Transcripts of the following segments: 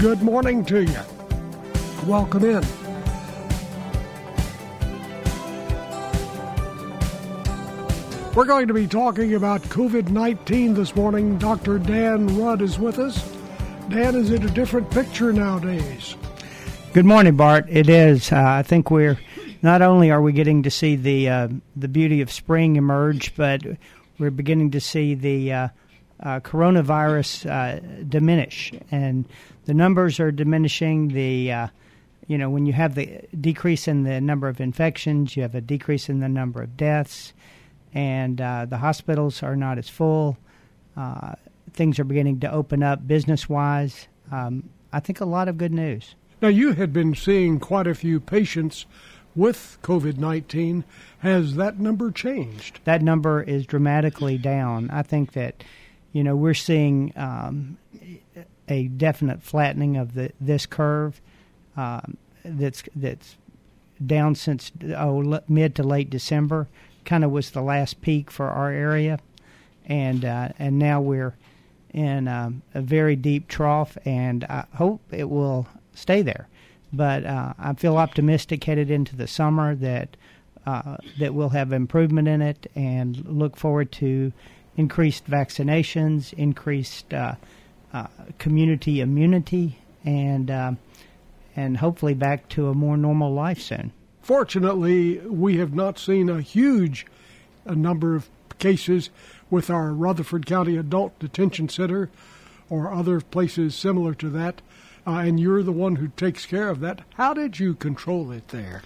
Good morning to you. Welcome in. We're going to be talking about COVID 19 this morning. Dr. Dan Rudd is with us. Dan is in a different picture nowadays. Good morning, Bart. It is. Uh, I think we're not only are we getting to see the uh, the beauty of spring emerge, but we're beginning to see the uh, uh, coronavirus uh, diminish, and the numbers are diminishing. The uh, you know when you have the decrease in the number of infections, you have a decrease in the number of deaths, and uh, the hospitals are not as full. Uh, things are beginning to open up business wise. Um, I think a lot of good news. Now, you had been seeing quite a few patients with COVID 19. Has that number changed? that number is dramatically down. I think that, you know, we're seeing um, a definite flattening of the this curve. Um, that's that's down since oh mid to late December. Kind of was the last peak for our area, and uh, and now we're in um, a very deep trough, and I hope it will stay there. But uh, I feel optimistic headed into the summer that uh, that we'll have improvement in it, and look forward to increased vaccinations, increased uh, uh, community immunity, and um and hopefully back to a more normal life soon. Fortunately, we have not seen a huge uh number of cases with our Rutherford County Adult Detention Center or other places similar to that. Uh, and you're the one who takes care of that. How did you control it there?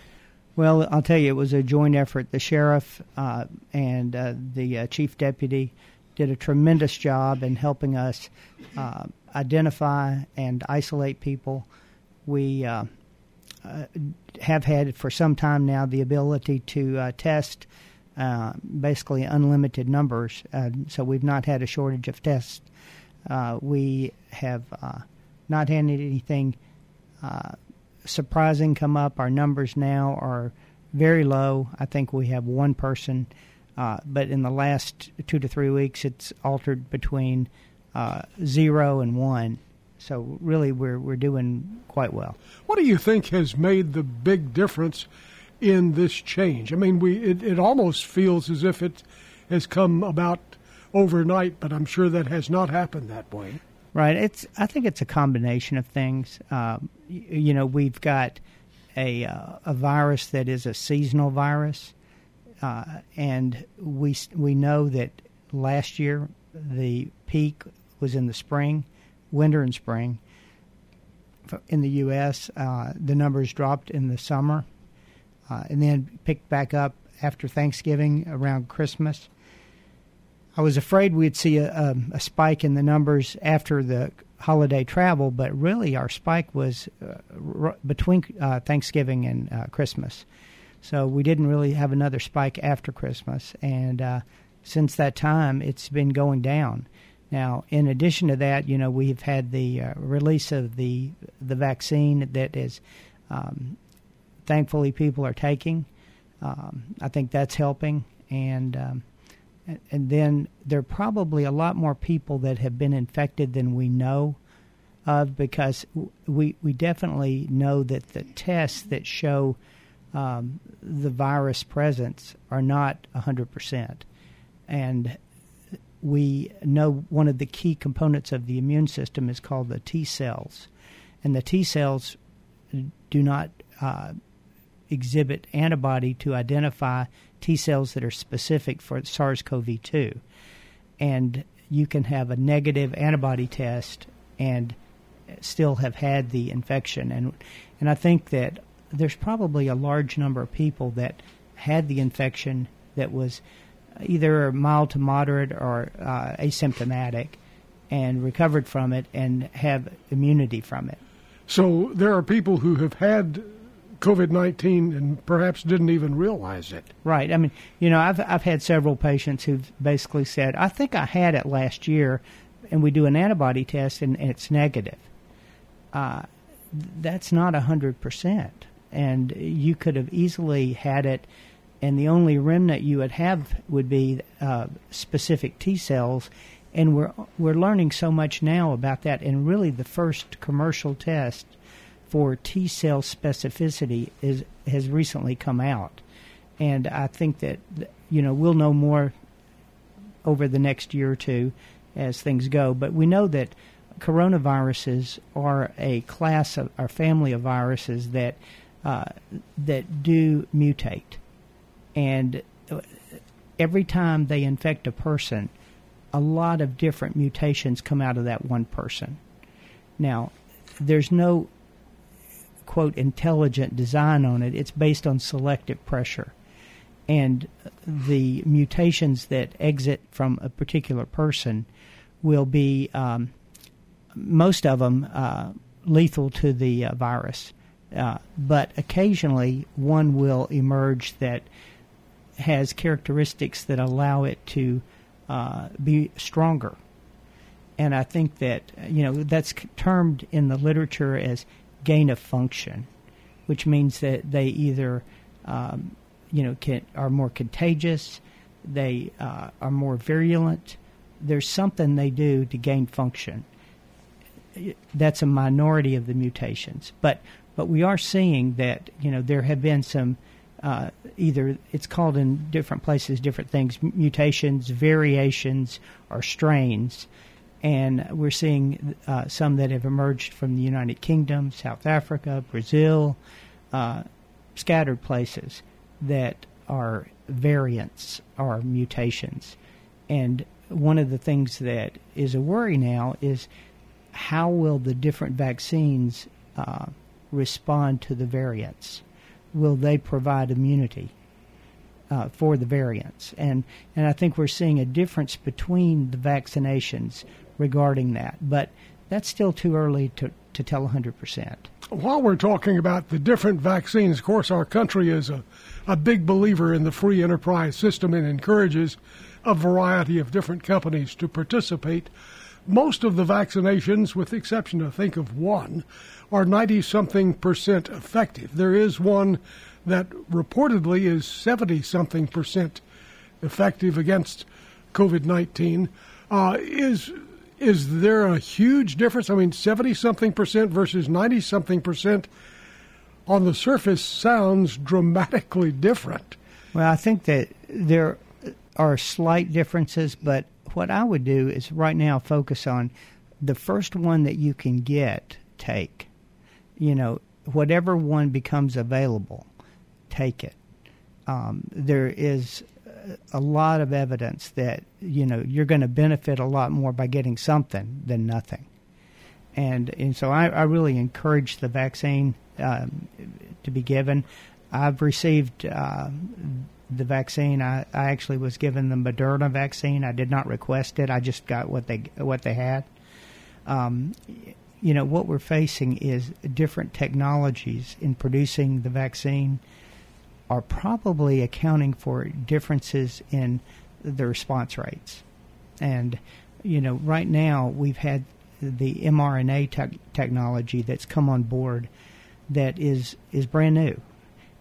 Well, I'll tell you, it was a joint effort. The sheriff uh, and uh, the uh, chief deputy did a tremendous job in helping us uh, identify and isolate people. We uh, uh, have had for some time now the ability to uh, test uh, basically unlimited numbers, so we've not had a shortage of tests. Uh, we have not had anything surprising come up. Our numbers now are very low. I think we have one person, uh, but in the last two to three weeks, it's altered between uh, zero and one. So really, we're we're doing quite well. What do you think has made the big difference in this change? I mean, we it, it almost feels as if it has come about overnight, but I'm sure that has not happened that way. Right. It's. I think it's a combination of things. Um, y- you know, we've got a uh, a virus that is a seasonal virus, uh, and we we know that last year the peak was in the spring, winter and spring. In the U.S., uh, the numbers dropped in the summer, uh, and then picked back up after Thanksgiving around Christmas. I was afraid we'd see a, a, a spike in the numbers after the holiday travel, but really our spike was uh, r- between uh, Thanksgiving and uh, Christmas. So we didn't really have another spike after Christmas, and uh, since that time, it's been going down. Now, in addition to that, you know, we've had the uh, release of the the vaccine that is, um, thankfully, people are taking. Um, I think that's helping, and um, and- then there are probably a lot more people that have been infected than we know of because we we definitely know that the tests that show um, the virus presence are not 100%. And we know one of the key components of the immune system is called the T cells. And the T cells do not uh, exhibit antibody to identify T cells that are specific for SARS CoV 2. And you can have a negative antibody test and still have had the infection. And and I think that there's probably a large number of people that had the infection that was either mild to moderate or uh, asymptomatic and recovered from it and have immunity from it. So there are people who have had COVID 19 and perhaps didn't even realize it. Right. I mean, you know, I've I've had several patients who've basically said, "I think I had it last year," and we do an antibody test and it's negative. Uh, that's not a hundred percent, and you could have easily had it, and the only remnant you would have would be uh, specific T cells, and we're we're learning so much now about that. And really, the first commercial test for T cell specificity is has recently come out, and I think that you know we'll know more over the next year or two as things go. But we know that coronaviruses are a class of family of viruses that uh, that do mutate, and every time they infect a person, a lot of different mutations come out of that one person. Now, there's no quote intelligent design on it. It's based on selective pressure. And the mutations that exit from a particular person will be, um, most of them, uh, lethal to the uh, virus. Uh, but occasionally, one will emerge that has characteristics that allow it to uh, be stronger. And I think that, you know, that's termed in the literature as gain of function, which means that they either, um, you know, can, are more contagious, they uh, are more virulent. There's something they do to gain function. That's a minority of the mutations, but but we are seeing that you know there have been some uh, either it's called in different places different things mutations, variations, or strains and we're seeing uh, some that have emerged from the United Kingdom, South Africa, Brazil, uh, scattered places that are variants or mutations. And one of the things that is a worry now is how will the different vaccines uh, respond to the variants? Will they provide immunity? Uh, for the variants. And and I think we're seeing a difference between the vaccinations regarding that. But that's still too early to, to tell 100%. While we're talking about the different vaccines, of course, our country is a, a big believer in the free enterprise system and encourages a variety of different companies to participate. Most of the vaccinations, with the exception, I think, of one, are 90 something percent effective. There is one that reportedly is 70 something percent effective against COVID 19. Uh, is is there a huge difference? I mean, 70 something percent versus 90 something percent on the surface sounds dramatically different. Well, I think that there are slight differences, but what I would do is right now focus on the first one that you can get, take. You know, whatever one becomes available, take it. Um, there is a lot of evidence that you know you're going to benefit a lot more by getting something than nothing. And and so I, I really encourage the vaccine um, to be given. I've received uh, the vaccine. I, I actually was given the Moderna vaccine. I did not request it. I just got what they what they had. Um, you know what we're facing is different technologies in producing the vaccine are probably accounting for differences in the response rates. And, you know, right now we've had the mRNA te- technology that's come on board that is, is brand new.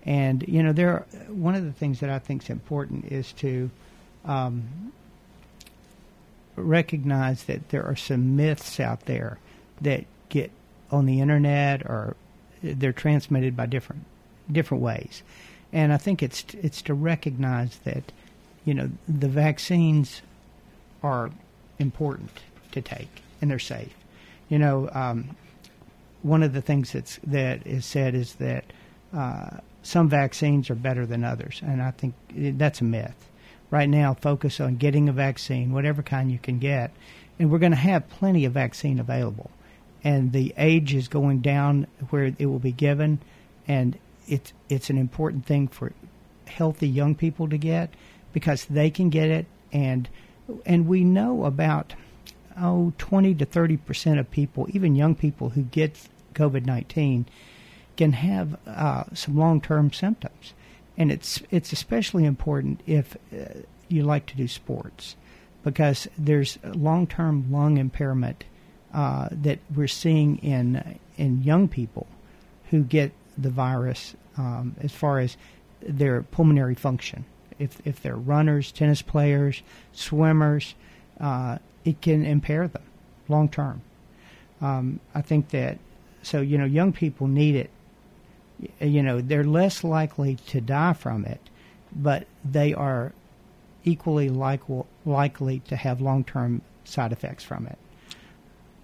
And, you know, there one of the things that I think is important is to um, recognize that there are some myths out there that get on the internet or they're transmitted by different different ways. And I think it's it's to recognize that, you know, the vaccines are important to take and they're safe. You know, um, one of the things that's that is said is that uh, some vaccines are better than others, and I think that's a myth. Right now, focus on getting a vaccine, whatever kind you can get, and we're going to have plenty of vaccine available. and the age is going down where it will be given, and it's it's an important thing for healthy young people to get because they can get it, and and we know about oh 20 to 30 percent of people, even young people who get COVID nineteen, can have uh, some long term symptoms, and it's it's especially important if uh, you like to do sports because there's long term lung impairment uh, that we're seeing in in young people who get the virus um, as far as their pulmonary function. If if they're runners, tennis players, swimmers, uh, it can impair them long term. Um, I think that so you know young people need it. You know they're less likely to die from it, but they are equally like, likely to have long term side effects from it.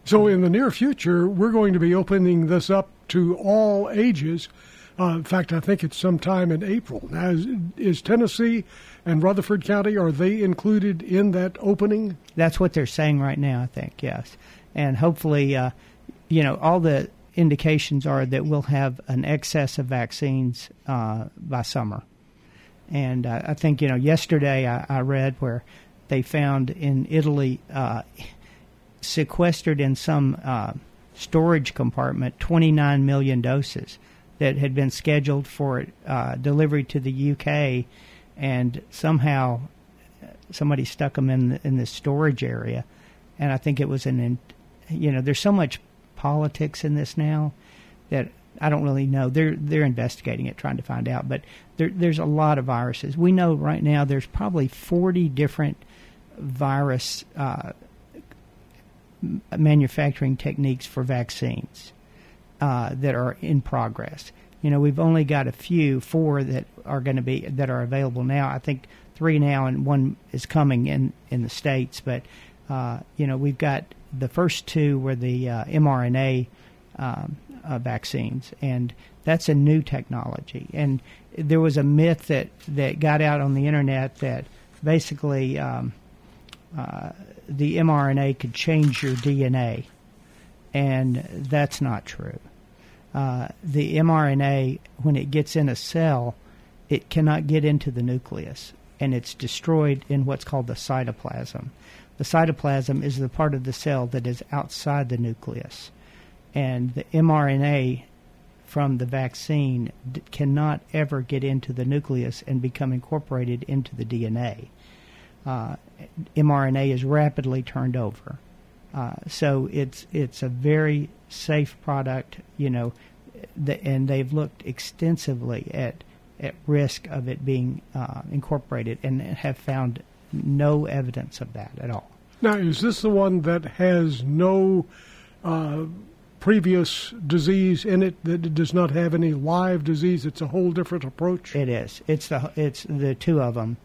So, in the near future, we're going to be opening this up to all ages. Uh, in fact, I think it's sometime in April. Now, is, is, Tennessee and Rutherford County are they included in that opening? That's what they're saying right now. I think yes, and hopefully, uh, you know, all the indications are that we'll have an excess of vaccines uh, by summer. And uh, I think you know, yesterday I, I, read where they found in Italy uh, sequestered in some uh, storage compartment 29 million doses that had been scheduled for uh, delivery to the UK, and somehow somebody stuck them in the, in the storage area. And I think it was an, you know, there's so much politics in this now that I don't really know. They're they're investigating it, trying to find out. But there, there's a lot of viruses. We know right now there's probably 40 different virus uh, manufacturing techniques for vaccines uh, that are in progress. You know, we've only got a few, four that are going to be that are available now. I think three now, and one is coming in in the states. But uh, you know, we've got the first two were the uh, mRNA um, uh, vaccines, and that's a new technology. And there was a myth that that got out on the internet that basically um, uh, the mRNA could change your DNA, and that's not true. Uh, the mRNA, when it gets in a cell, it cannot get into the nucleus, and it's destroyed in what's called the cytoplasm. The cytoplasm is the part of the cell that is outside the nucleus, and the mRNA from the vaccine d- cannot ever get into the nucleus and become incorporated into the DNA uh, mRNA is rapidly turned over. Uh, so it's it's a very safe product, you know, the, and they've looked extensively at at risk of it being uh, incorporated and have found no evidence of that at all. Now, is this the one that has no uh, previous disease in it? That it does not have any live disease? It's a whole different approach. It is. It's the it's the two of them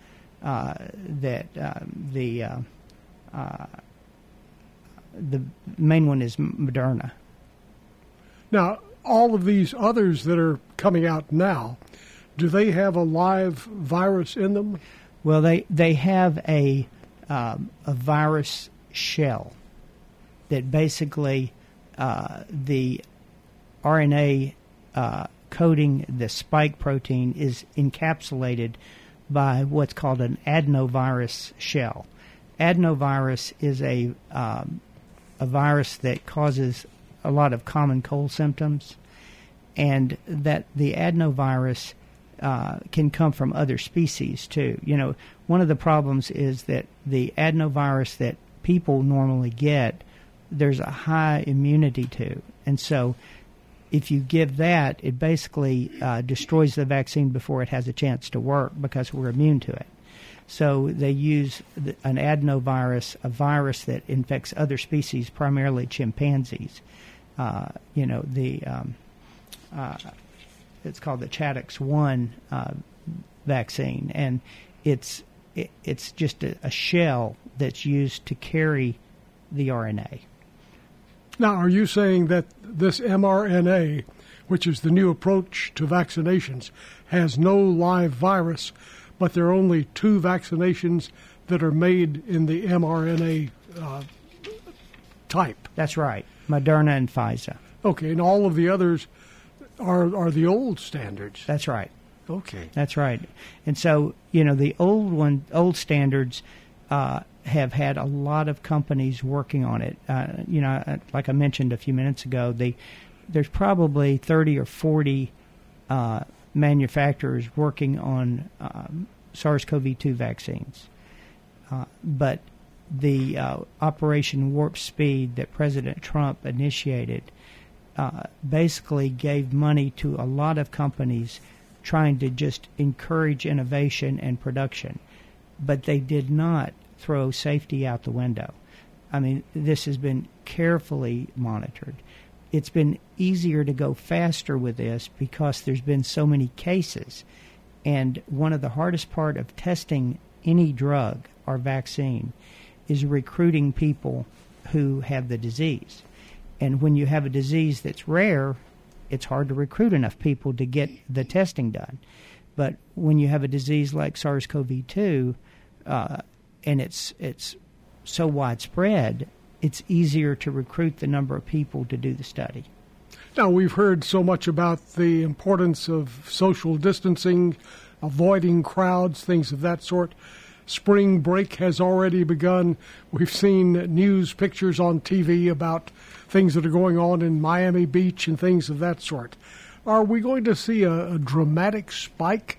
uh, that um, the uh, uh, the main one is Moderna. Now, all of these others that are coming out now, do they have a live virus in them? Well, they they have a um, a virus shell that basically uh, the RNA uh, coding the spike protein is encapsulated by what's called an adenovirus shell. Adenovirus is a um, a virus that causes a lot of common cold symptoms, and that the adenovirus uh, can come from other species too. You know, one of the problems is that the adenovirus that people normally get, there's a high immunity to, and so if you give that, it basically uh, destroys the vaccine before it has a chance to work because we're immune to it. So they use an adenovirus, a virus that infects other species, primarily chimpanzees. Uh, you know, the um, uh, it's called the ChAdOx one uh, vaccine, and it's it, it's just a, a shell that's used to carry the RNA. Now, are you saying that this mRNA, which is the new approach to vaccinations, has no live virus, but there are only two vaccinations that are made in the mRNA uh, type. That's right. Moderna and Pfizer. Okay, and all of the others are are the old standards. That's right. Okay. That's right. And so, you know, the old one, old standards, uh, have had a lot of companies working on it. Uh, you know, uh, like I mentioned a few minutes ago, the there's probably 30 or 40 uh, manufacturers working on um, SARS-CoV-2 vaccines. Uh, but the uh, Operation Warp Speed that President Trump initiated basically gave money to a lot of companies trying to just encourage innovation and production. But they did not throw safety out the window. I mean, this has been carefully monitored. It's been easier to go faster with this because there's been so many cases. And one of the hardest part of testing any drug or vaccine is recruiting people who have the disease. And when you have a disease that's rare, it's hard to recruit enough people to get the testing done. But when you have a disease like SARS-CoV-2, uh, and it's it's so widespread, it's easier to recruit the number of people to do the study. Now we've heard so much about the importance of social distancing, avoiding crowds, things of that sort. Spring break has already begun. We've seen news pictures on TV about things that are going on in Miami Beach and things of that sort. Are we going to see a, a dramatic spike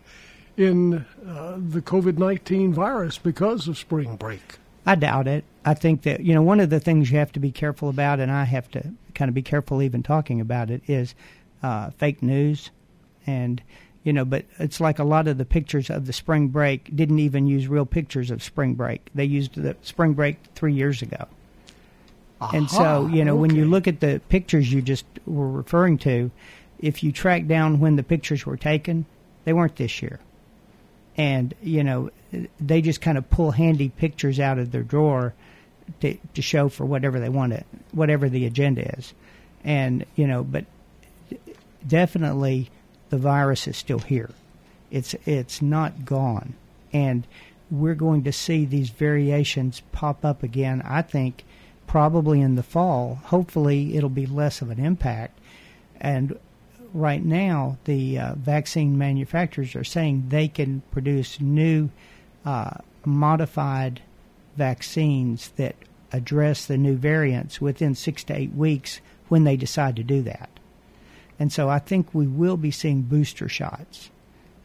in uh, the COVID 19 virus because of spring break? I doubt it. I think that you know one of the things you have to be careful about, and I have to kind of be careful even talking about it, is uh, fake news, and you know. But it's like a lot of the pictures of the spring break didn't even use real pictures of spring break. They used the spring break three years ago, and so you know when you look at the pictures you just were referring to, if you track down when the pictures were taken, they weren't this year and you know they just kind of pull handy pictures out of their drawer to, to show for whatever they want it, whatever the agenda is, and you know, but definitely the virus is still here. It's it's not gone, and we're going to see these variations pop up again. I think probably in the fall. Hopefully, it'll be less of an impact, and right now, the uh, vaccine manufacturers are saying they can produce new uh, modified vaccines that address the new variants within six to eight weeks when they decide to do that. And so I think we will be seeing booster shots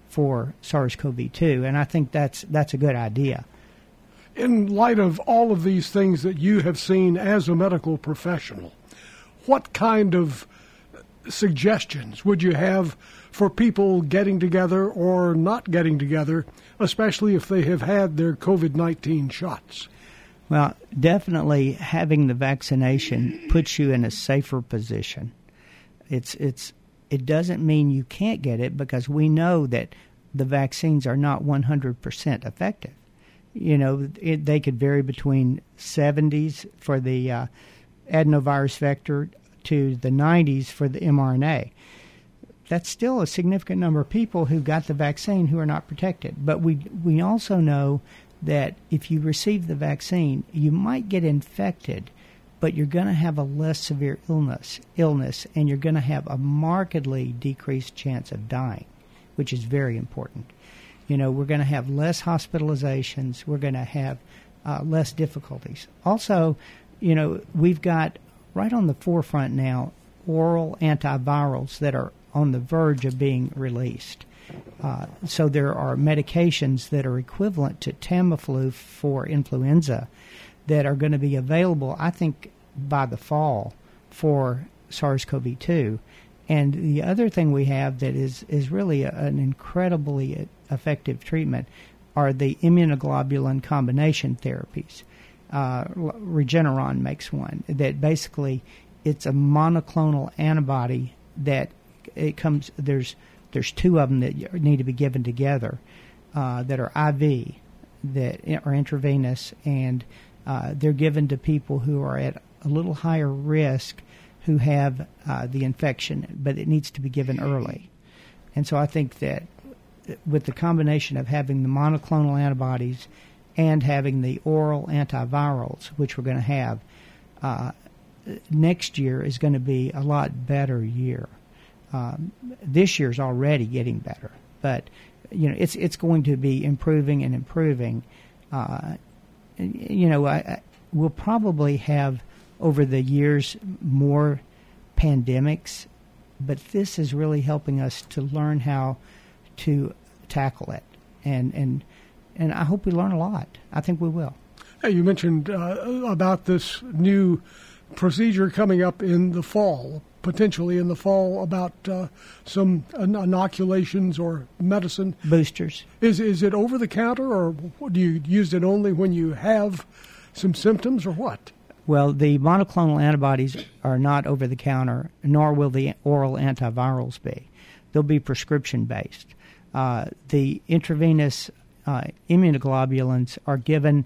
for SARS-CoV-2, and I think that's that's a good idea. In light of all of these things that you have seen as a medical professional, what kind of suggestions would you have for people getting together or not getting together, especially if they have had their COVID 19 shots? Well, definitely having the vaccination puts you in a safer position. It's it's it doesn't mean you can't get it because we know that the vaccines are not 100% effective. You know, it, they could vary between 70s for the uh, adenovirus vector to the 90s for the mRNA. That's still a significant number of people who got the vaccine who are not protected. But we we also know that if you receive the vaccine, you might get infected, but you're going to have a less severe illness, illness, and you're going to have a markedly decreased chance of dying, which is very important. You know, we're going to have less hospitalizations. We're going to have uh, less difficulties. Also, you know, we've got right on the forefront now oral antivirals that are on the verge of being released. Uh, so there are medications that are equivalent to Tamiflu for influenza that are going to be available, I think, by the fall for SARS-CoV-2. And the other thing we have that is is really a, an incredibly effective treatment are the immunoglobulin combination therapies. Uh, Regeneron makes one that basically it's a monoclonal antibody that it comes there's there's two of them that need to be given together uh, that are IV that are intravenous and uh, they're given to people who are at a little higher risk who have uh, the infection, but it needs to be given early. And so I think that with the combination of having the monoclonal antibodies and having the oral antivirals, which we're going to have, uh, next year is going to be a lot better year. Um, this year's already getting better, but you know it's it's going to be improving and improving. Uh, you know, I, I, we'll probably have over the years more pandemics, but this is really helping us to learn how to tackle it, and and and I hope we learn a lot. I think we will. Hey, you mentioned uh, about this new procedure coming up in the fall, potentially in the fall, about uh, some inoculations or medicine boosters. Is is it over the counter, or do you use it only when you have some symptoms, or what? Well, the monoclonal antibodies are not over the counter, nor will the oral antivirals be. They'll be prescription based. Uh, the intravenous uh, immunoglobulins are given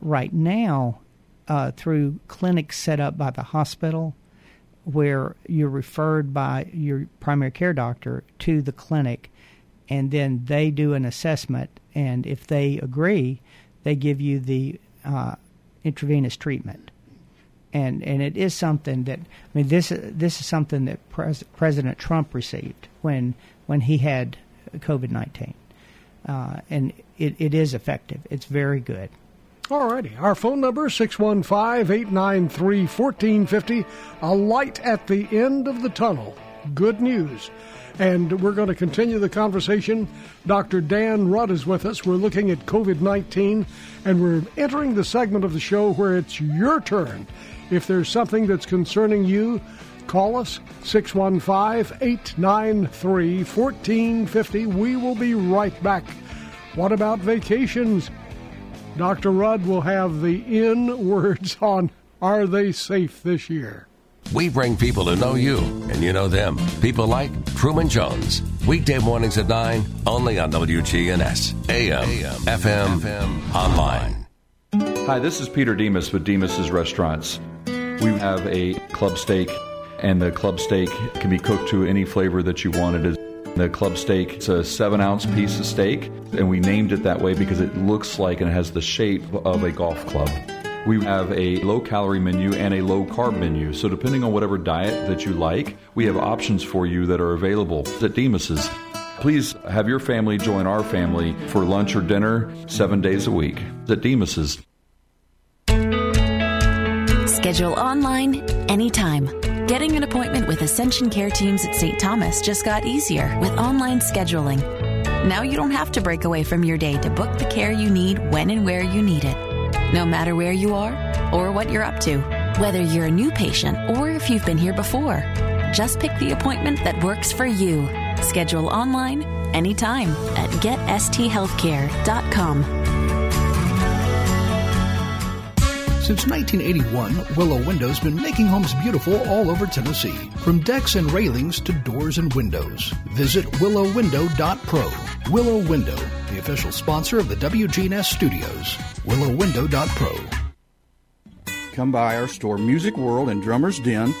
right now uh, through clinics set up by the hospital where you're referred by your primary care doctor to the clinic and then they do an assessment and if they agree they give you the uh, intravenous treatment and and it is something that I mean this this is something that Pres- President Trump received when when he had COVID nineteen, uh, and it, it is effective. It's very good. All righty. Our phone number, 615-893-1450. A light at the end of the tunnel. Good news. And we're going to continue the conversation. Dr. Dan Rudd is with us. We're looking at COVID 19, and we're entering the segment of the show where it's your turn. If there's something that's concerning you, call us 615 893 1450. We will be right back. What about vacations? Dr. Rudd will have the in words on are they safe this year? We bring people who know you and you know them. People like Truman Jones. Weekday mornings at 9, only on WGNS, AM, FM, FM, online. Hi, this is Peter Demos with Demos's Restaurants. We have a club steak, and the club steak can be cooked to any flavor that you want. It is the club steak, it's a seven ounce piece of steak, and we named it that way because it looks like and has the shape of a golf club. We have a low calorie menu and a low carb menu. So, depending on whatever diet that you like, we have options for you that are available at Demos's. Please have your family join our family for lunch or dinner seven days a week at Demos's. Schedule online anytime. Getting an appointment with Ascension Care Teams at St. Thomas just got easier with online scheduling. Now you don't have to break away from your day to book the care you need when and where you need it. No matter where you are or what you're up to, whether you're a new patient or if you've been here before, just pick the appointment that works for you. Schedule online anytime at getsthealthcare.com. Since 1981, Willow Window's been making homes beautiful all over Tennessee, from decks and railings to doors and windows. Visit willowwindow.pro. Willow Window, the official sponsor of the WGNS studios. willowwindow.pro. Come by our store, Music World and Drummer's Den.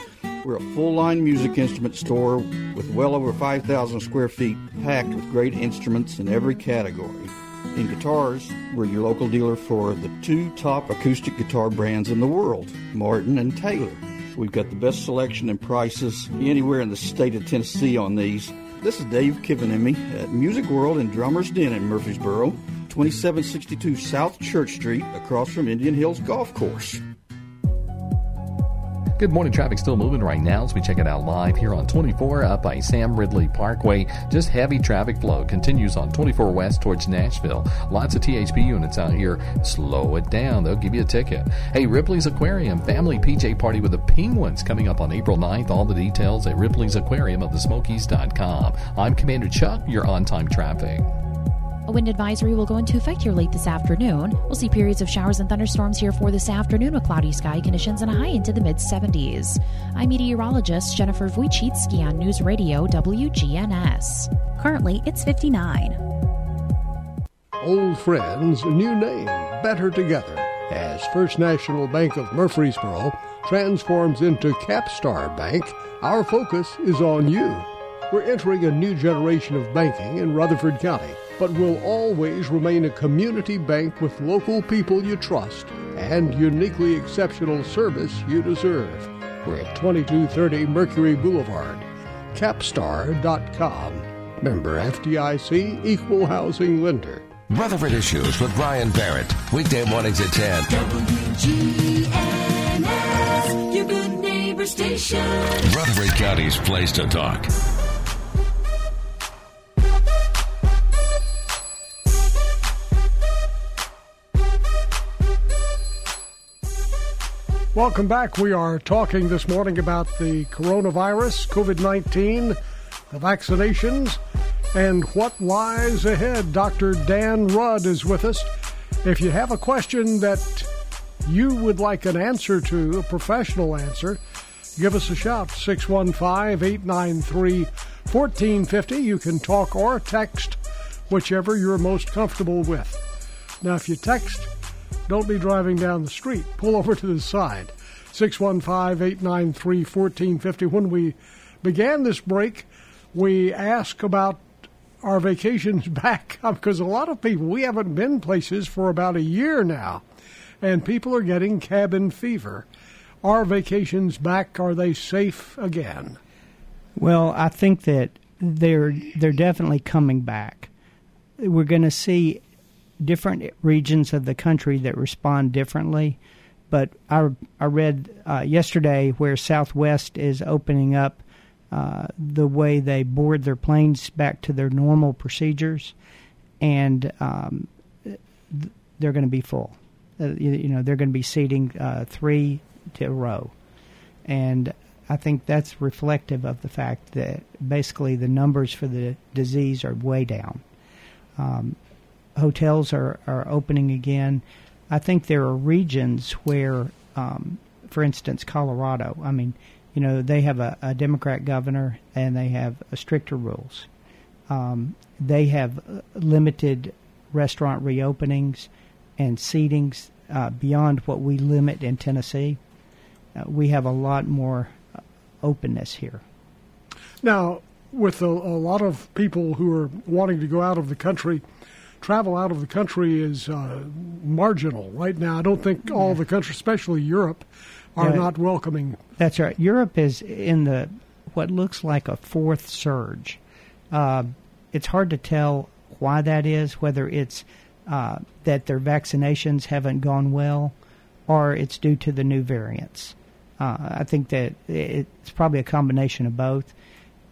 We're a full line music instrument store with well over 5,000 square feet, packed with great instruments in every category. In guitars, we're your local dealer for the two top acoustic guitar brands in the world, Martin and Taylor. We've got the best selection and prices anywhere in the state of Tennessee on these. This is Dave Kivenemy at Music World and Drummer's Den in Murfreesboro, 2762 South Church Street, across from Indian Hills Golf Course. Good morning. Traffic still moving right now as we check it out live here on 24 up by Sam Ridley Parkway. Just heavy traffic flow continues on 24 west towards Nashville. Lots of THP units out here. Slow it down. They'll give you a ticket. Hey, Ripley's Aquarium family PJ party with the Penguins coming up on April 9th. All the details at Ripley's Aquarium of the Smokies.com. I'm Commander Chuck. You're on time traffic. A wind advisory will go into effect here late this afternoon. We'll see periods of showers and thunderstorms here for this afternoon with cloudy sky conditions and a high into the mid 70s. I'm meteorologist Jennifer Wojcicki on News Radio WGNS. Currently, it's 59. Old friends, new name, better together. As First National Bank of Murfreesboro transforms into Capstar Bank, our focus is on you. We're entering a new generation of banking in Rutherford County, but will always remain a community bank with local people you trust and uniquely exceptional service you deserve. We're at 2230 Mercury Boulevard. Capstar.com. Member FDIC, Equal Housing Lender. Rutherford Issues with Brian Barrett. Weekday mornings at 10. WGNS, your good neighbor station. Rutherford County's place to talk. Welcome back. We are talking this morning about the coronavirus, COVID 19, the vaccinations, and what lies ahead. Dr. Dan Rudd is with us. If you have a question that you would like an answer to, a professional answer, give us a shout 615 893 1450. You can talk or text, whichever you're most comfortable with. Now, if you text, don't be driving down the street. Pull over to the side. 615 893 1450. When we began this break, we asked about our vacations back because a lot of people, we haven't been places for about a year now, and people are getting cabin fever. Are vacations back? Are they safe again? Well, I think that they're they're definitely coming back. We're going to see different regions of the country that respond differently. But I, I read uh, yesterday where Southwest is opening up uh, the way they board their planes back to their normal procedures, and um, th- they're going to be full. Uh, you, you know, they're going to be seating uh, three to a row, and I think that's reflective of the fact that basically the numbers for the disease are way down. Um, hotels are, are opening again. I think there are regions where, um, for instance, Colorado, I mean, you know, they have a, a Democrat governor and they have stricter rules. Um, they have uh, limited restaurant reopenings and seatings uh, beyond what we limit in Tennessee. Uh, we have a lot more uh, openness here. Now, with a, a lot of people who are wanting to go out of the country, travel out of the country is uh, marginal right now. I don't think all the countries, especially Europe, are Yeah. not welcoming. That's right. Europe is in the what looks like a fourth surge. Uh, it's hard to tell why that is, whether it's uh, that their vaccinations haven't gone well, or it's due to the new variants. Uh, I think that it's probably a combination of both.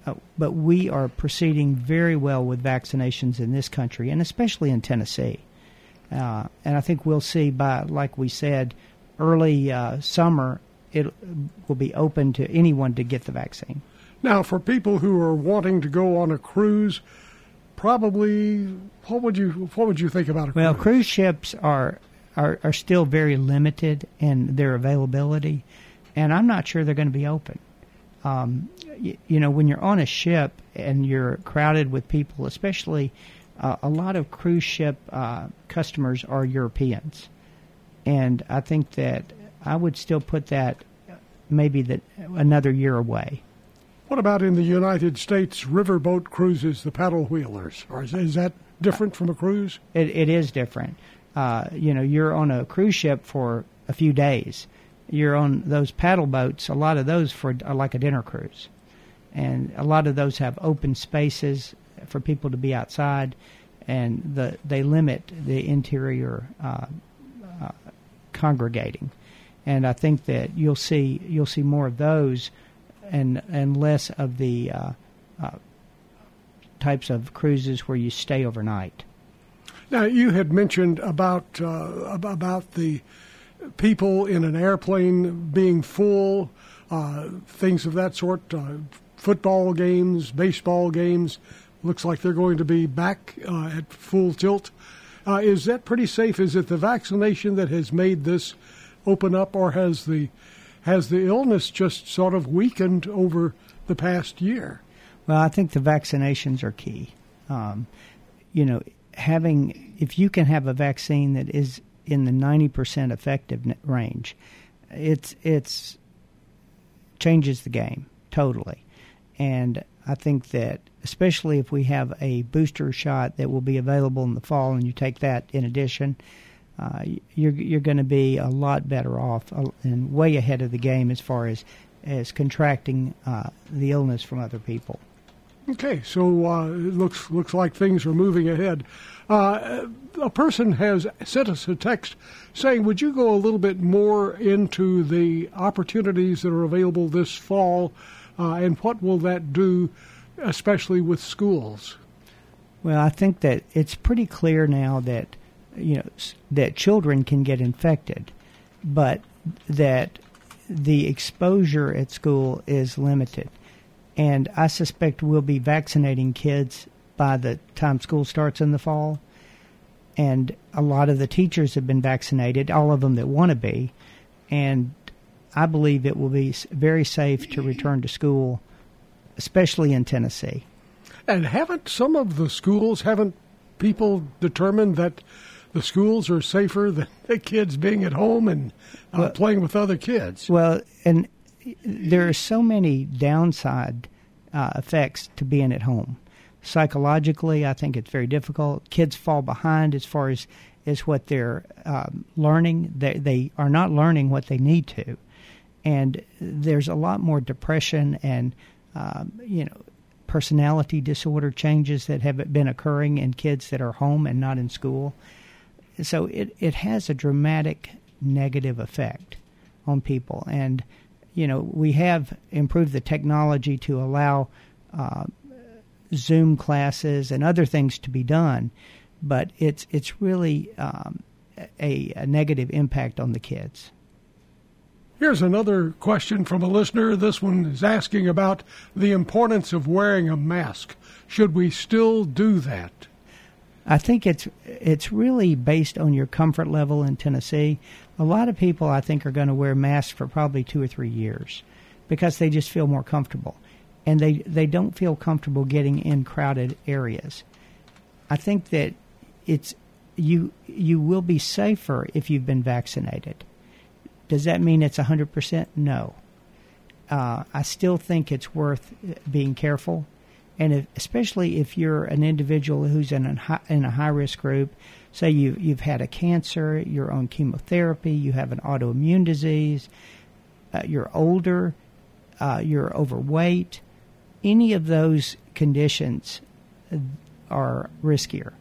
Uh, but we are proceeding very well with vaccinations in this country, and especially in Tennessee. Uh, and I think we'll see by, like we said, early uh, summer, it will be open to anyone to get the vaccine. Now, for people who are wanting to go on a cruise, probably what would you what would you think about a cruise? Well, cruise? ships are, are are still very limited in their availability, and I'm not sure they're going to be open. Um, you, you know, when you're on a ship and you're crowded with people, especially uh, a lot of cruise ship uh, customers are Europeans, and I think that I would still put that maybe that another year away. What about in the United States riverboat cruises, the paddle wheelers? Or is, is that different from a cruise? It, it is different. Uh, you know, you're on a cruise ship for a few days. You're on those paddle boats. A lot of those for are like a dinner cruise, and a lot of those have open spaces for people to be outside, and the they limit the interior uh, uh, congregating. And I think that you'll see you'll see more of those, and and less of the uh, uh, types of cruises where you stay overnight. Now, you had mentioned about uh, about the people in an airplane being full, uh, things of that sort. Uh, football games, baseball games. Looks like they're going to be back uh, at full tilt. Uh, is that pretty safe? Is it the vaccination that has made this open up, or has the has the illness just sort of weakened over the past year? Well, I think the vaccinations are key. Um, you know, having if you can have a vaccine that is in the ninety percent effective range, it's it's changes the game totally. And I think that especially if we have a booster shot that will be available in the fall, and you take that in addition, uh, you're you're going to be a lot better off uh, and way ahead of the game as far as as contracting uh, the illness from other people. Okay, so uh, it looks looks like things are moving ahead. Uh, a person has sent us a text saying, "Would you go a little bit more into the opportunities that are available this fall, uh, and what will that do, especially with schools?" Well, I think that it's pretty clear now that you know that children can get infected, but that the exposure at school is limited. And I suspect we'll be vaccinating kids by the time school starts in the fall. And a lot of the teachers have been vaccinated, all of them that want to be. And I believe it will be very safe to return to school, especially in Tennessee. And haven't some of the schools haven't people determined that the schools are safer than the kids being at home and uh, Well- playing with other kids? Well, and there are so many downside uh, effects to being at home. Psychologically, I think it's very difficult. Kids fall behind as far as is what they're um, learning. They they are not learning what they need to, and there's a lot more depression and um, you know personality disorder changes that have been occurring in kids that are home and not in school. So it it has a dramatic negative effect on people, and you know we have improved the technology to allow. Uh, Zoom classes and other things to be done, but it's it's really um, a, a negative impact on the kids. Here's another question from a listener. This one is asking about the importance of wearing a mask. Should we still do that? I think it's it's really based on your comfort level in Tennessee. A lot of people I think are going to wear masks for probably two or three years because they just feel more comfortable, and they they don't feel comfortable getting in crowded areas. I think that it's you you will be safer if you've been vaccinated. Does that mean it's hundred percent? No. Uh, I still think it's worth being careful, and if, especially if you're an individual who's in a high, in a high risk group. Say you you've had a cancer, you're on chemotherapy, you have an autoimmune disease, uh, you're older, uh, you're overweight. Any of those conditions are riskier,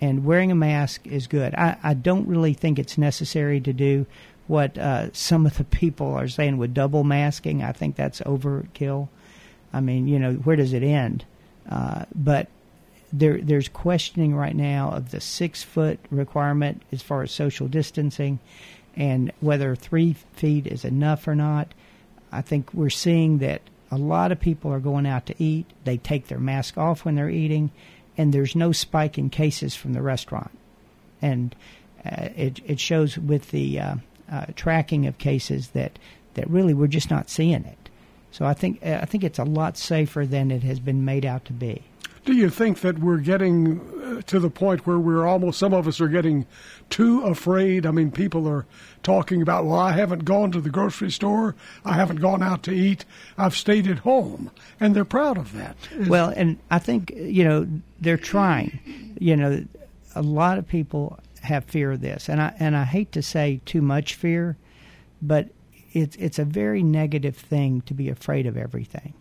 and wearing a mask is good. I, I don't really think it's necessary to do what uh, some of the people are saying with double masking. I think that's overkill. I mean, you know, where does it end? Uh, but there, there's questioning right now of the six foot requirement as far as social distancing, and whether three feet is enough or not. I think we're seeing that a lot of people are going out to eat. They take their mask off when they're eating, and there's no spike in cases from the restaurant. And uh, it it shows with the uh, uh, tracking of cases that that really we're just not seeing it. So I think I think it's a lot safer than it has been made out to be. Do you think that we're getting uh, to the point where we're almost, some of us are getting too afraid? I mean, people are talking about, well, I haven't gone to the grocery store, I haven't gone out to eat, I've stayed at home, and they're proud of that. Well, and I think you know they're trying. You know, a lot of people have fear of this, and I and I hate to say too much fear, but it's it's a very negative thing to be afraid of everything.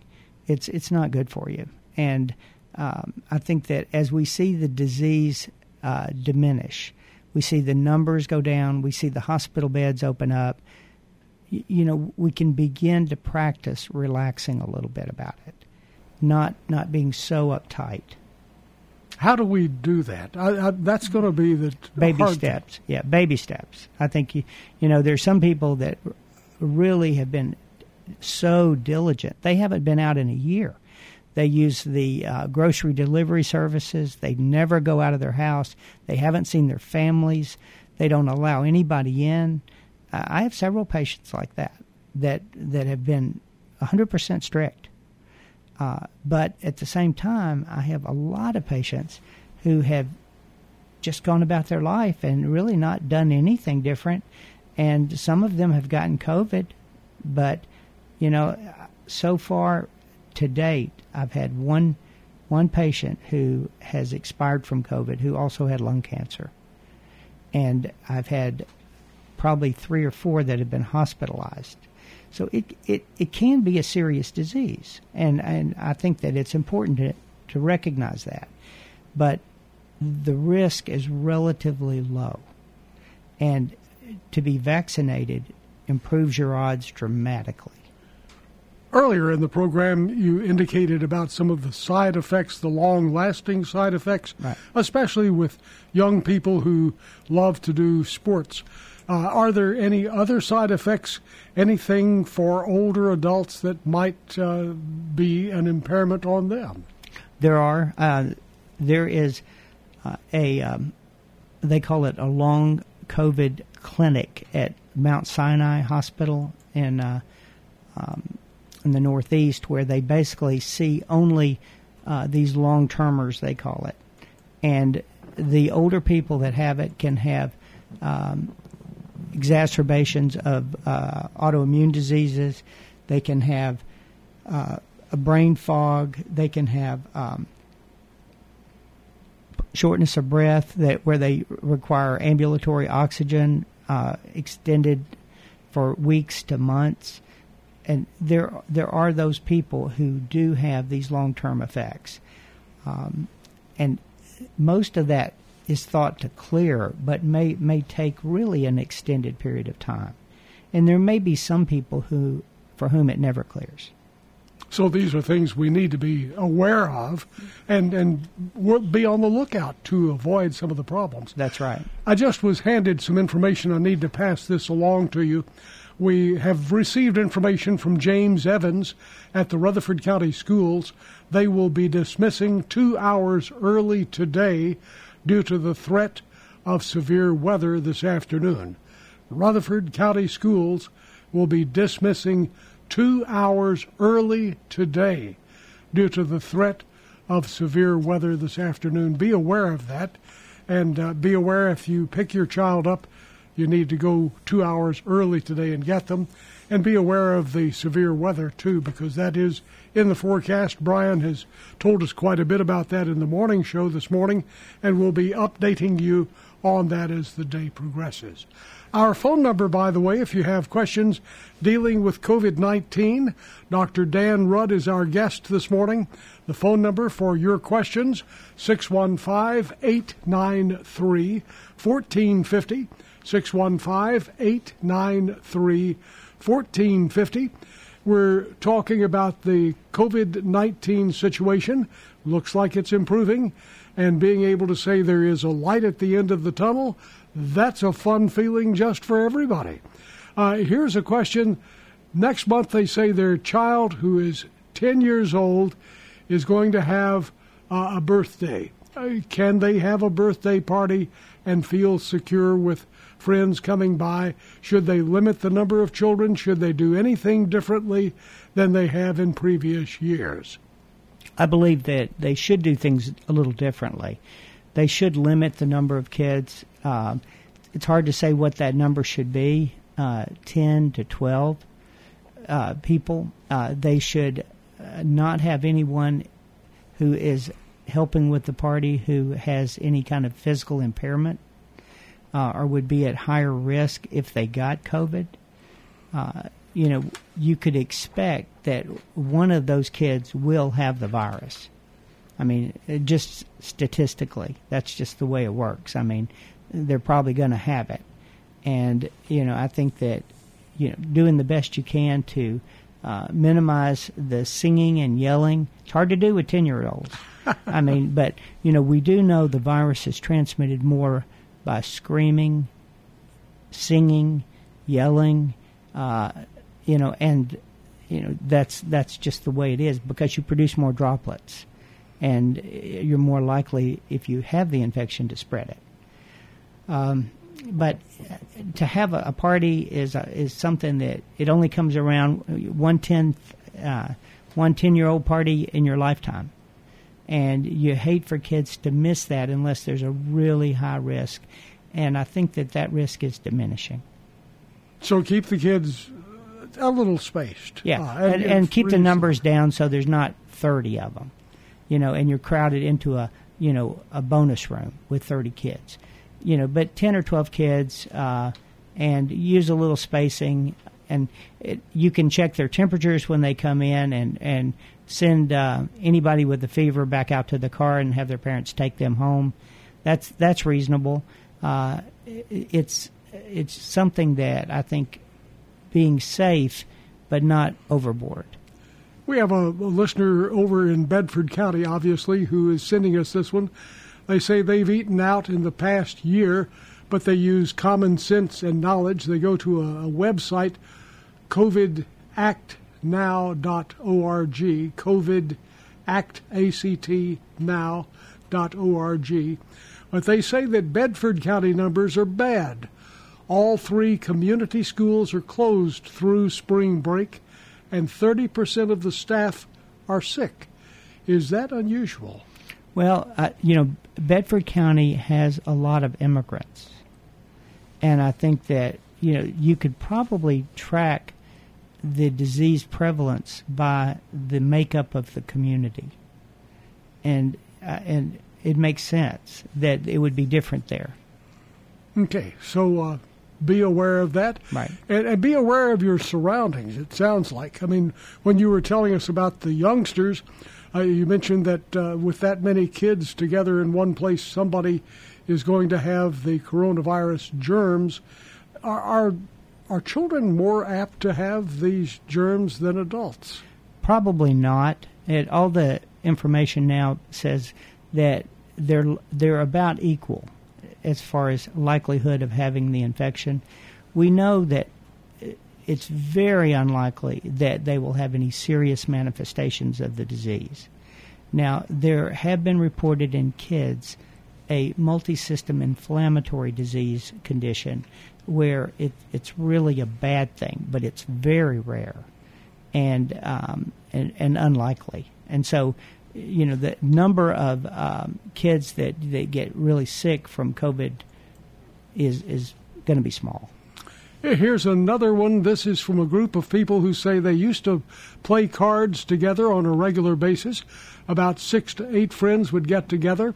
It's it's not good for you, and um, I think that as we see the disease uh, diminish, we see the numbers go down, we see the hospital beds open up. y- You know, we can begin to practice relaxing a little bit about it not not being so uptight. How do we do that? I, I, that's going to be the Baby hard thing. steps, yeah, baby steps. I think you you know there's some people that really have been so diligent. They haven't been out in a year. They use the uh, grocery delivery services. They never go out of their house. They haven't seen their families. They don't allow anybody in. Uh, I have several patients like that that that have been 100% strict. Uh, but at the same time, I have a lot of patients who have just gone about their life and really not done anything different. And some of them have gotten COVID, but you know, so far to date, I've had one one patient who has expired from COVID who also had lung cancer, and I've had probably three or four that have been hospitalized. So it, it, it can be a serious disease, and, and I think that it's important to, to recognize that. But the risk is relatively low, and to be vaccinated improves your odds dramatically. Earlier in the program, you indicated about some of the side effects, the long lasting side effects, Right. especially with young people who love to do sports. Uh, are there any other side effects, anything for older adults that might uh, be an impairment on them? There are uh, there is uh, a um, they call it a long COVID clinic at Mount Sinai Hospital in uh, um, in the Northeast, where they basically see only uh, these long termers, they call it, and the older people that have it can have um, exacerbations of uh, autoimmune diseases. They can have uh, a brain fog. They can have um, shortness of breath that where they require ambulatory oxygen uh, extended for weeks to months. And there there are those people who do have these long term effects, um, and most of that is thought to clear, but may may take really an extended period of time. And there may be some people who for whom it never clears. So these are things we need to be aware of, and and be on the lookout to avoid some of the problems. That's right. I just was handed some information. I need to pass this along to you. We have received information from James Evans at the Rutherford County Schools. They will be dismissing two hours early today due to the threat of severe weather this afternoon. Rutherford County Schools will be dismissing two hours early today due to the threat of severe weather this afternoon. Be aware of that, and uh, be aware if you pick your child up, you need to go two hours early today and get them. And be aware of the severe weather too, because that is in the forecast. Brian has told us quite a bit about that in the morning show this morning, and we'll be updating you on that as the day progresses. Our phone number, by the way, if you have questions dealing with COVID 19, Dr. Dan Rudd is our guest this morning. The phone number for your questions, 615 893 1450. 615 893 1450. We're talking about the COVID 19 situation. Looks like it's improving. And being able to say there is a light at the end of the tunnel, that's a fun feeling just for everybody. Uh, here's a question. Next month, they say their child who is 10 years old is going to have uh, a birthday. Uh, can they have a birthday party and feel secure with friends coming by? Should they limit the number of children? Should they do anything differently than they have in previous years? I believe that they should do things a little differently. They should limit the number of kids. Um, it's hard to say what that number should be uh, 10 to 12 uh, people. Uh, they should uh, not have anyone who is helping with the party who has any kind of physical impairment uh, or would be at higher risk if they got COVID. Uh, you know, you could expect that one of those kids will have the virus. I mean, just statistically, that's just the way it works. I mean, they're probably going to have it. And, you know, I think that, you know, doing the best you can to uh, minimize the singing and yelling. It's hard to do with 10 year olds. I mean, but, you know, we do know the virus is transmitted more by screaming, singing, yelling, uh, you know, and you know that's that's just the way it is because you produce more droplets, and you're more likely if you have the infection to spread it. Um, but to have a, a party is a, is something that it only comes around one tenth uh, one ten year old party in your lifetime, and you hate for kids to miss that unless there's a really high risk, and I think that that risk is diminishing. So keep the kids a little spaced. Yeah, Uh, and, and, keep the numbers down so there's not 30 of them, you know, and you're crowded into a, you know, a bonus room with 30 kids, you know, but 10 or 12 kids, uh, and use a little spacing, and it, you can check their temperatures when they come in, and and send uh, anybody with a fever back out to the car and have their parents take them home. That's that's reasonable. Uh, it's it's something that I think being safe, but not overboard. We have a, a listener over in Bedford County, obviously, who is sending us this one. They say they've eaten out in the past year, but they use common sense and knowledge. They go to a, a website, covidactnow.org, COVID act, A-C-T, now.org. But they say that Bedford County numbers are bad. All three community schools are closed through spring break, and 30% of the staff are sick. Is that unusual? Well, you know, Bedford County has a lot of immigrants, and I think that you know you could probably track the disease prevalence by the makeup of the community, and uh, and it makes sense that it would be different there. Okay, so uh, be aware of that. Right. And, and be aware of your surroundings, it sounds like. I mean, when you were telling us about the youngsters, uh, you mentioned that uh, with that many kids together in one place, somebody is going to have the coronavirus germs. Are, are, are children more apt to have these germs than adults? Probably not. It, all the information now says that they're they're about equal as far as likelihood of having the infection. We know that it's very unlikely that they will have any serious manifestations of the disease. Now, there have been reported in kids a multi-system inflammatory disease condition where it, it's really a bad thing, but it's very rare and, um, and, and unlikely. And so you know the number of um, kids that that get really sick from COVID is is going to be small. Here's another one. This is from a group of people who say they used to play cards together on a regular basis. About six to eight friends would get together.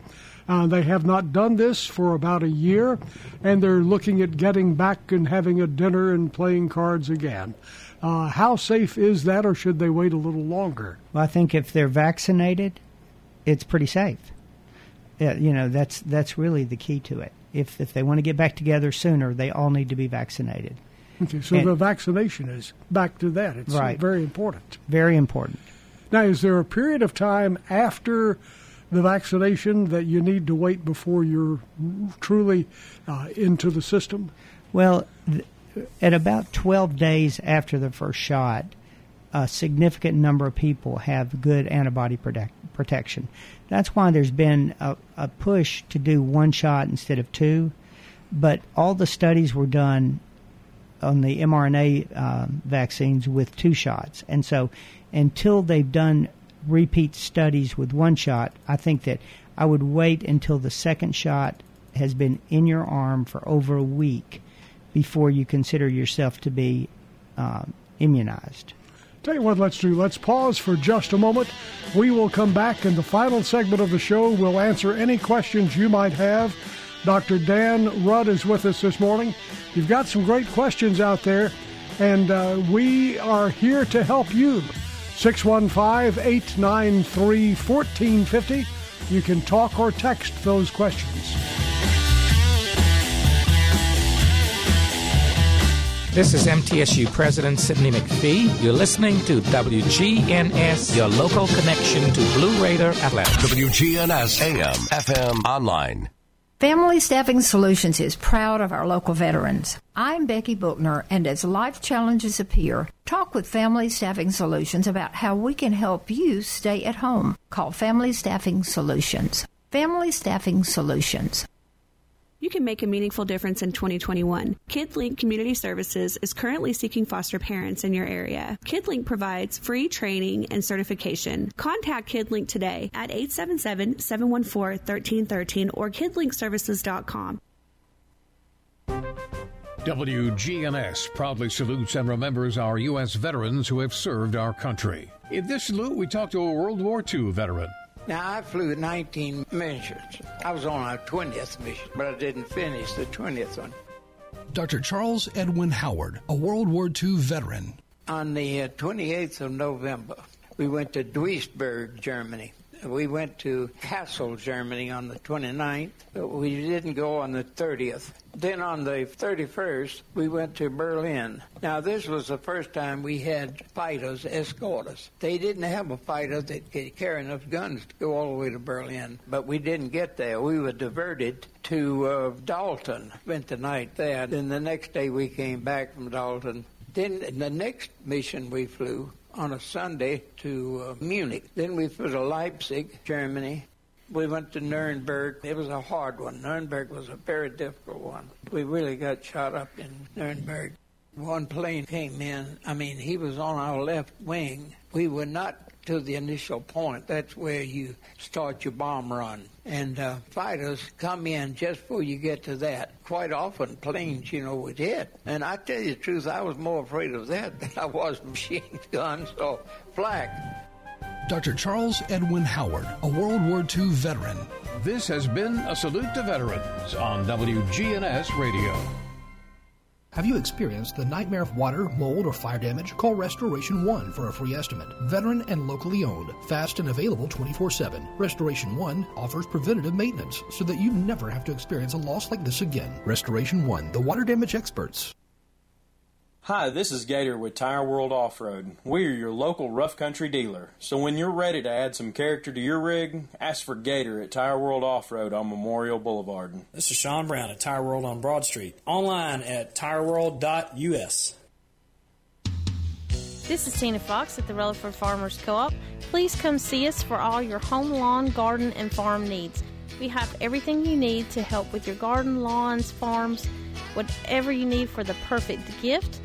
Uh, they have not done this for about a year, and they're looking at getting back and having a dinner and playing cards again. Uh, how safe is that, or should they wait a little longer? Well, I think if they're vaccinated, it's pretty safe. Yeah, you know, that's that's really the key to it. If if they want to get back together sooner, they all need to be vaccinated. Okay, so And- the vaccination is back to that. It's Right. very important. Very important. Now, is there a period of time after the vaccination that you need to wait before you're truly uh, into the system? Well, th- at about 12 days after the first shot, a significant number of people have good antibody protect- protection. That's why there's been a, a push to do one shot instead of two. But all the studies were done on the mRNA um, vaccines with two shots. And so until they've done repeat studies with one shot, I think that I would wait until the second shot has been in your arm for over a week before you consider yourself to be um, immunized. Tell you what, let's do. Let's pause for just a moment. We will come back in the final segment of the show. We'll answer any questions you might have. Dr. Dan Rudd is with us this morning. You've got some great questions out there, and uh, we are here to help you. 615 893 1450. You can talk or text those questions. This is MTSU President Sidney McPhee. You're listening to WGNS, your local connection to Blue Raider Athletics. WGNS AM, FM, online. Family Staffing Solutions is proud of our local veterans. I'm Becky Bookner, and as life challenges appear, talk with Family Staffing Solutions about how we can help you stay at home. Call Family Staffing Solutions. Family Staffing Solutions. You can make a meaningful difference in 2021. KidLink Community Services is currently seeking foster parents in your area. KidLink provides free training and certification. Contact KidLink today at 877-714-1313 or kidlinkservices.com. WGNS proudly salutes and remembers our U.S. veterans who have served our country. In this salute, we talk to a World War II veteran. Now, I flew 19 missions. I was on our 20th mission, but I didn't finish the 20th one. Dr. Charles Edwin Howard, a World War II veteran. On the uh, 28th of November, we went to Duisburg, Germany. We went to Kassel, Germany on the 29th, but we didn't go on the 30th. Then on the 31st, we went to Berlin. Now, this was the first time we had fighters escort us. They didn't have a fighter that could carry enough guns to go all the way to Berlin, but we didn't get there. We were diverted to uh, Dalton, spent the night there. Then the next day we came back from Dalton. Then the next mission we flew on a Sunday to uh, Munich. Then we flew to Leipzig, Germany. We went to Nuremberg. It was a hard one. Nuremberg was a very difficult one. We really got shot up in Nuremberg. One plane came in. I mean, he was on our left wing. We were not to the initial point. That's where you start your bomb run. And uh, fighters come in just before you get to that. Quite often, planes, you know, would hit. And I tell you the truth, I was more afraid of that than I was machine guns or flak. Dr. Charles Edwin Howard, a World War II veteran. This has been a salute to veterans on WGNS Radio. Have you experienced the nightmare of water, mold, or fire damage? Call Restoration One for a free estimate. Veteran and locally owned, fast and available 24 7. Restoration One offers preventative maintenance so that you never have to experience a loss like this again. Restoration One, the water damage experts. Hi, this is Gator with Tire World Off Road. We are your local rough country dealer. So when you're ready to add some character to your rig, ask for Gator at Tire World Off Road on Memorial Boulevard. This is Sean Brown at Tire World on Broad Street. Online at tireworld.us. This is Tina Fox at the Rutherford Farmers Co-op. Please come see us for all your home, lawn, garden, and farm needs. We have everything you need to help with your garden, lawns, farms, whatever you need for the perfect gift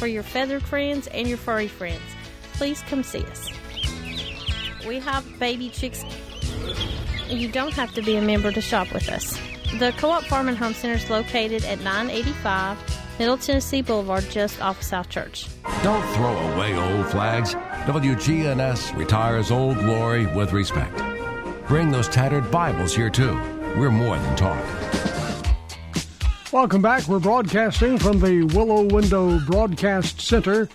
for your feathered friends and your furry friends. Please come see us. We have baby chicks. You don't have to be a member to shop with us. The Co-op Farm and Home Center is located at 985 Middle Tennessee Boulevard, just off South Church. Don't throw away old flags. WGNS retires old glory with respect. Bring those tattered Bibles here too. We're more than talk. Welcome back. We're broadcasting from the Willow Window Broadcast Center.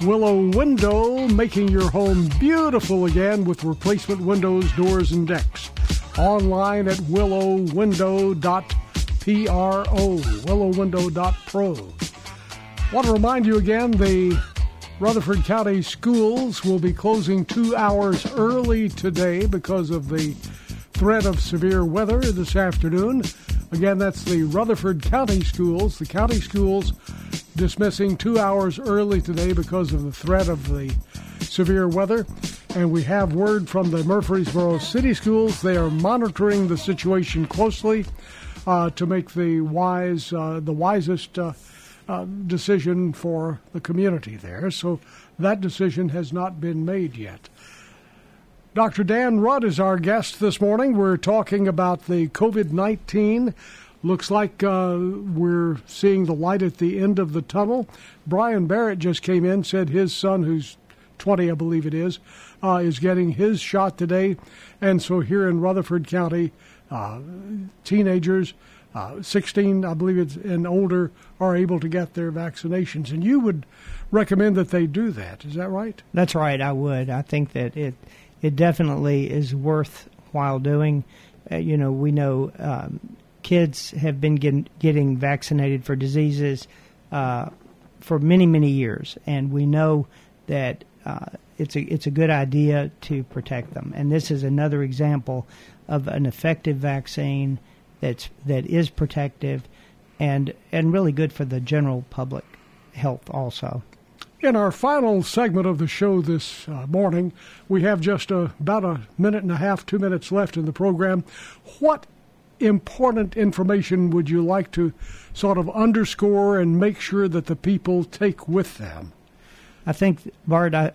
Willow Window making your home beautiful again with replacement windows, doors, and decks. Online at willowwindow.pro. Willowwindow.pro. Want to remind you again the Rutherford County schools will be closing two hours early today because of the threat of severe weather this afternoon. Again, that's the Rutherford County Schools. The county schools dismissing two hours early today because of the threat of the severe weather. And we have word from the Murfreesboro City Schools. They are monitoring the situation closely uh, to make the wise, uh, the wisest uh, uh, decision for the community there. So that decision has not been made yet. Dr. Dan Rudd is our guest this morning. We're talking about the COVID 19. Looks like uh, we're seeing the light at the end of the tunnel. Brian Barrett just came in, said his son, who's 20, I believe it is, uh, is getting his shot today. And so here in Rutherford County, uh, teenagers, uh, 16, I believe it's and older, are able to get their vaccinations. And you would recommend that they do that. Is that right? That's right. I would. I think that it it definitely is worthwhile doing. Uh, you know, we know um, kids have been getting, getting vaccinated for diseases uh, for many, many years, and we know that uh, it's a it's a good idea to protect them. And this is another example of an effective vaccine that's that is protective and and really good for the general public health also. In our final segment of the show this uh, morning, we have just a, about a minute and a half, two minutes left in the program. What important information would you like to sort of underscore and make sure that the people take with them? I think, Bart, I,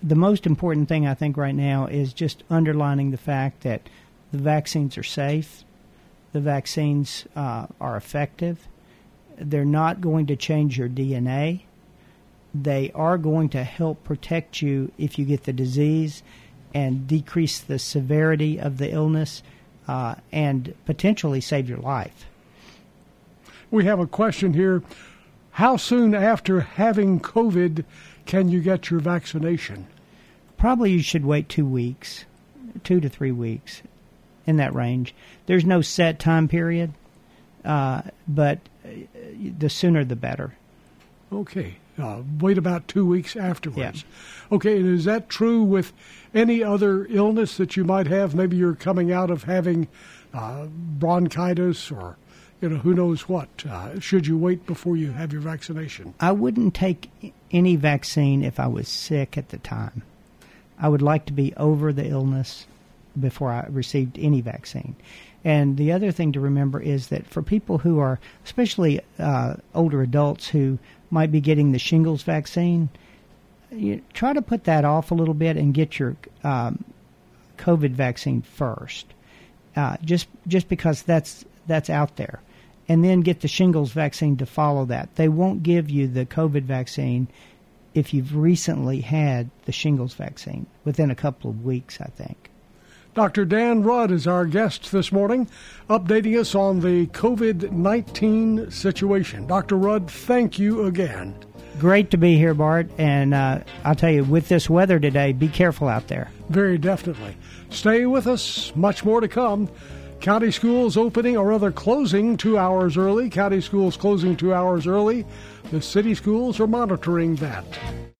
the most important thing I think right now is just underlining the fact that the vaccines are safe, the vaccines uh, are effective, they're not going to change your DNA they are going to help protect you if you get the disease and decrease the severity of the illness uh, and potentially save your life. We have a question here. How soon after having COVID can you get your vaccination? Probably you should wait two weeks, two to three weeks, in that range. There's no set time period, uh, but uh, the sooner the better. Okay. Uh, wait about two weeks afterwards. Okay, and is that true with any other illness that you might have? Maybe you're coming out of having uh, bronchitis or, you know, who knows what. Uh, should you wait before you have your vaccination? I wouldn't take any vaccine if I was sick at the time. I would like to be over the illness before I received any vaccine. And the other thing to remember is that for people who are, especially uh, older adults who might be getting the shingles vaccine, you try to put that off a little bit and get your um, COVID vaccine first, uh, just just because that's that's out there, and then get the shingles vaccine to follow that. They won't give you the COVID vaccine if you've recently had the shingles vaccine within a couple of weeks, I think. Dr. Dan Rudd is our guest this morning, updating us on the COVID 19 situation. Dr. Rudd, thank you again. Great to be here, Bart. And uh, I'll tell you, with this weather today, be careful out there. Very definitely. Stay with us, much more to come. County schools opening, or rather closing, two hours early. County schools closing two hours early. The city schools are monitoring that.